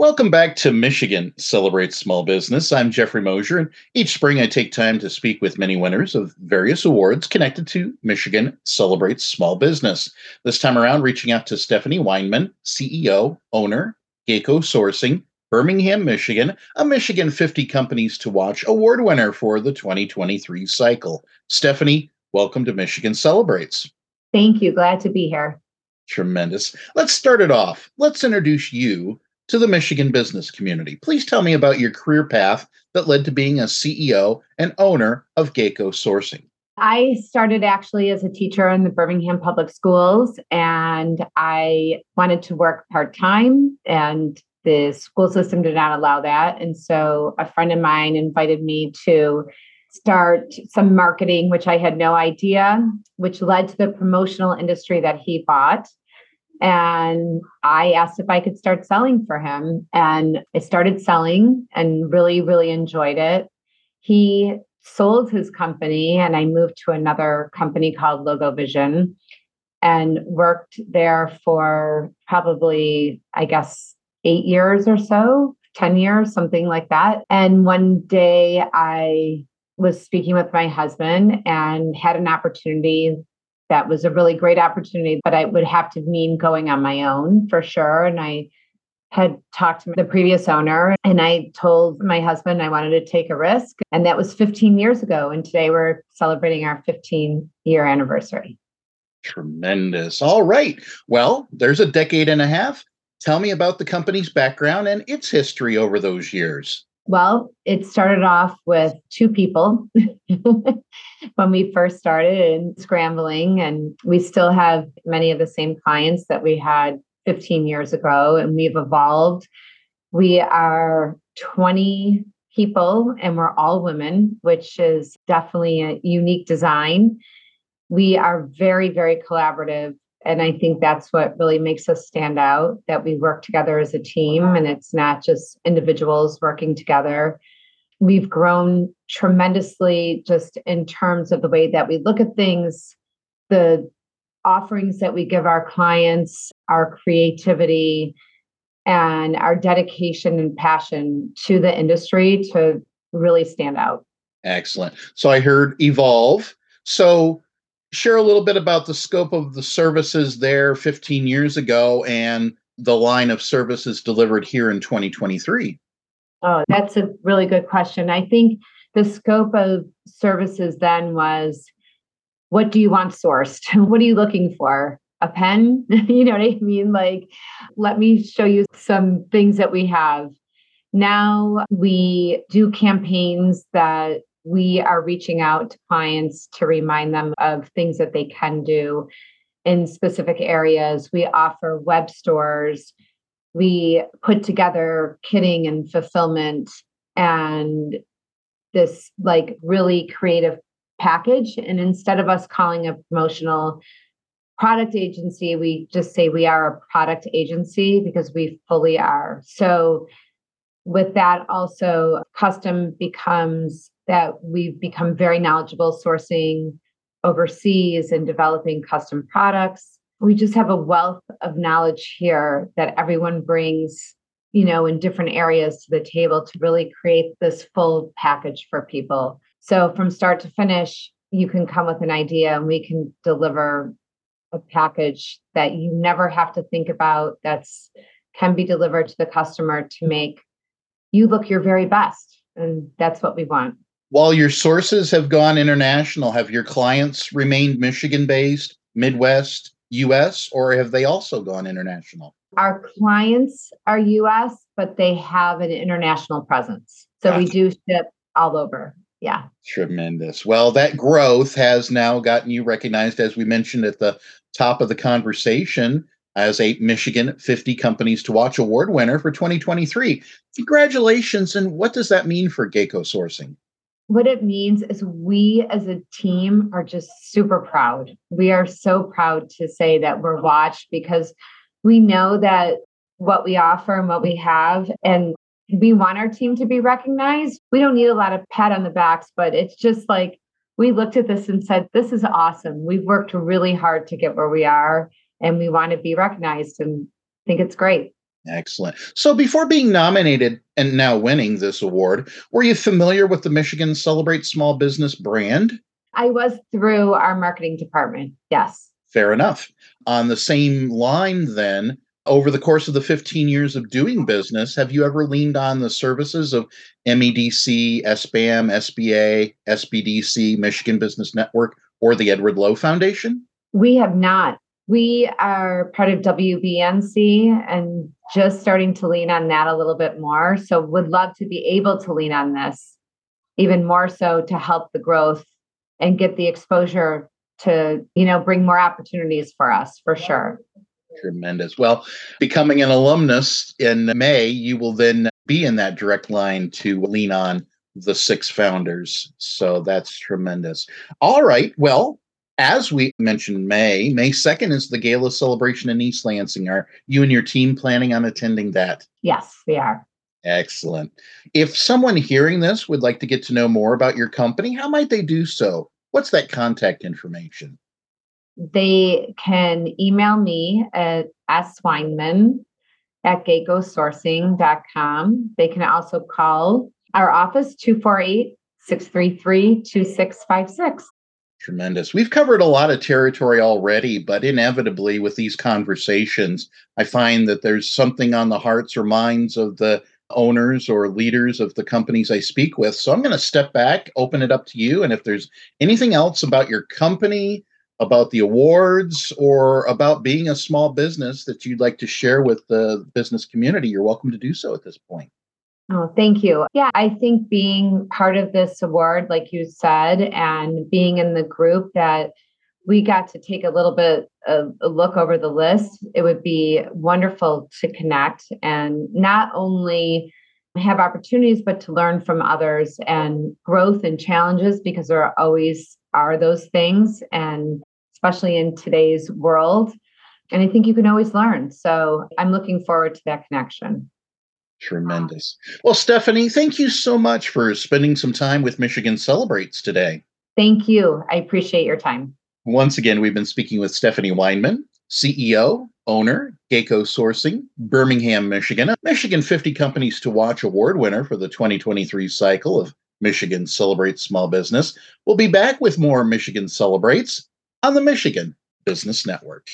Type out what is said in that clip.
Welcome back to Michigan Celebrates Small Business. I'm Jeffrey Mosher, and each spring I take time to speak with many winners of various awards connected to Michigan Celebrates Small Business. This time around, reaching out to Stephanie Wineman, CEO, owner, GACO Sourcing, Birmingham, Michigan, a Michigan 50 Companies to Watch award winner for the 2023 cycle. Stephanie, welcome to Michigan Celebrates. Thank you. Glad to be here. Tremendous. Let's start it off. Let's introduce you to the Michigan business community. Please tell me about your career path that led to being a CEO and owner of GACO Sourcing. I started actually as a teacher in the Birmingham Public Schools, and I wanted to work part time, and the school system did not allow that. And so a friend of mine invited me to start some marketing, which I had no idea, which led to the promotional industry that he bought. And I asked if I could start selling for him. And I started selling and really, really enjoyed it. He sold his company and I moved to another company called Logo Vision and worked there for probably, I guess, eight years or so, 10 years, something like that. And one day I was speaking with my husband and had an opportunity that was a really great opportunity, but I would have to mean going on my own for sure. And I had talked to the previous owner and I told my husband I wanted to take a risk. And that was 15 years ago. And today we're celebrating our 15 year anniversary. Tremendous. All right. Well, there's a decade and a half. Tell me about the company's background and its history over those years. Well, it started off with two people when we first started and scrambling, and we still have many of the same clients that we had 15 years ago, and we've evolved. We are 20 people, and we're all women, which is definitely a unique design. We are very, very collaborative and I think that's what really makes us stand out that we work together as a team and it's not just individuals working together. We've grown tremendously just in terms of the way that we look at things, the offerings that we give our clients, our creativity, and our dedication and passion to the industry to really stand out. Excellent. So I heard evolve. So share a little bit about the scope of the services there 15 years ago and the line of services delivered here in 2023? Oh, that's a really good question. I think the scope of services then was what do you want sourced? What are you looking for? A pen? you know what I mean? Like, let me show you some things that we have. Now we do campaigns that we are reaching out to clients to remind them of things that they can do in specific areas. We offer web stores. We put together kitting and fulfillment and this like really creative package. And instead of us calling a promotional product agency, we just say we are a product agency because we fully are. So with that also custom becomes that we've become very knowledgeable sourcing overseas and developing custom products. We just have a wealth of knowledge here that everyone brings, you know, in different areas to the table to really create this full package for people. So from start to finish, you can come with an idea and we can deliver a package that you never have to think about that's can be delivered to the customer to make you look your very best and that's what we want while your sources have gone international, have your clients remained Michigan based, Midwest, US, or have they also gone international? Our clients are US, but they have an international presence. So gotcha. we do ship all over. Yeah. Tremendous. Well, that growth has now gotten you recognized, as we mentioned at the top of the conversation, as a Michigan 50 Companies to Watch Award winner for 2023. Congratulations. And what does that mean for GACO Sourcing? What it means is we as a team are just super proud. We are so proud to say that we're watched because we know that what we offer and what we have and we want our team to be recognized. We don't need a lot of pat on the backs, but it's just like we looked at this and said, This is awesome. We've worked really hard to get where we are and we want to be recognized and think it's great. Excellent. So before being nominated and now winning this award, were you familiar with the Michigan Celebrate Small Business brand? I was through our marketing department. Yes. Fair enough. On the same line, then, over the course of the 15 years of doing business, have you ever leaned on the services of MEDC, SBAM, SBA, SBDC, Michigan Business Network, or the Edward Lowe Foundation? We have not. We are part of WBNC and just starting to lean on that a little bit more. So, would love to be able to lean on this even more so to help the growth and get the exposure to, you know, bring more opportunities for us for sure. Tremendous. Well, becoming an alumnus in May, you will then be in that direct line to lean on the six founders. So that's tremendous. All right. Well, as we mentioned, May, May 2nd is the gala celebration in East Lansing. Are you and your team planning on attending that? Yes, we are. Excellent. If someone hearing this would like to get to know more about your company, how might they do so? What's that contact information? They can email me at swineman at gacosourcing.com. They can also call our office 248 633 2656. Tremendous. We've covered a lot of territory already, but inevitably with these conversations, I find that there's something on the hearts or minds of the owners or leaders of the companies I speak with. So I'm going to step back, open it up to you. And if there's anything else about your company, about the awards, or about being a small business that you'd like to share with the business community, you're welcome to do so at this point. Oh, thank you. Yeah, I think being part of this award, like you said, and being in the group that we got to take a little bit of a look over the list, it would be wonderful to connect and not only have opportunities, but to learn from others and growth and challenges because there always are those things. And especially in today's world. And I think you can always learn. So I'm looking forward to that connection. Tremendous. Well, Stephanie, thank you so much for spending some time with Michigan Celebrates today. Thank you. I appreciate your time. Once again, we've been speaking with Stephanie Wineman, CEO, owner, GACO Sourcing, Birmingham, Michigan, a Michigan 50 Companies to Watch award winner for the 2023 cycle of Michigan Celebrates Small Business. We'll be back with more Michigan Celebrates on the Michigan Business Network.